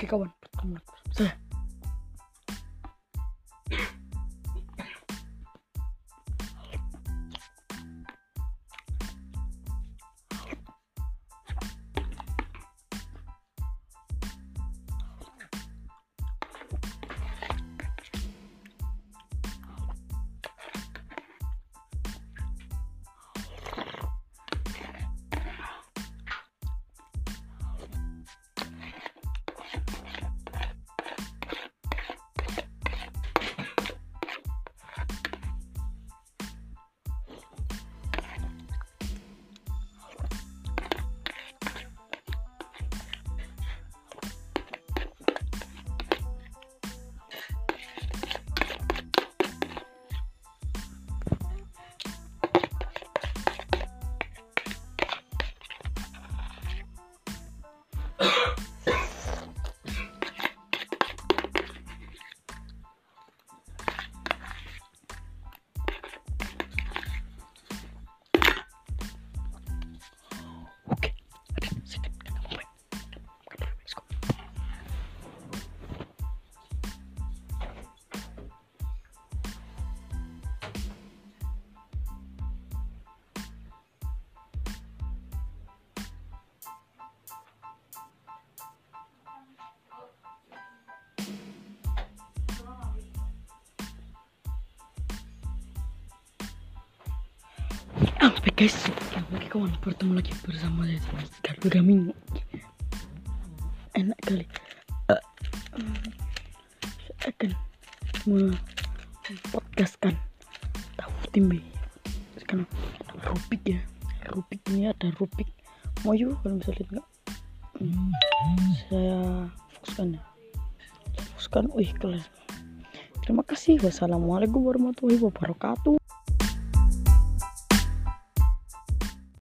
Oke kawan, bertemu Oke guys, oke kawan, bertemu lagi bersama saya di Garuda Gaming. Enak kali. Eh, saya akan mempodcastkan tahu timbe. Sekarang Rubik ya. Rubik ini ada Rubik Moyo kalau bisa lihat nggak? Hmm, saya fokuskan ya. Saya fokuskan, wih keren. Terima kasih. Wassalamualaikum warahmatullahi wabarakatuh.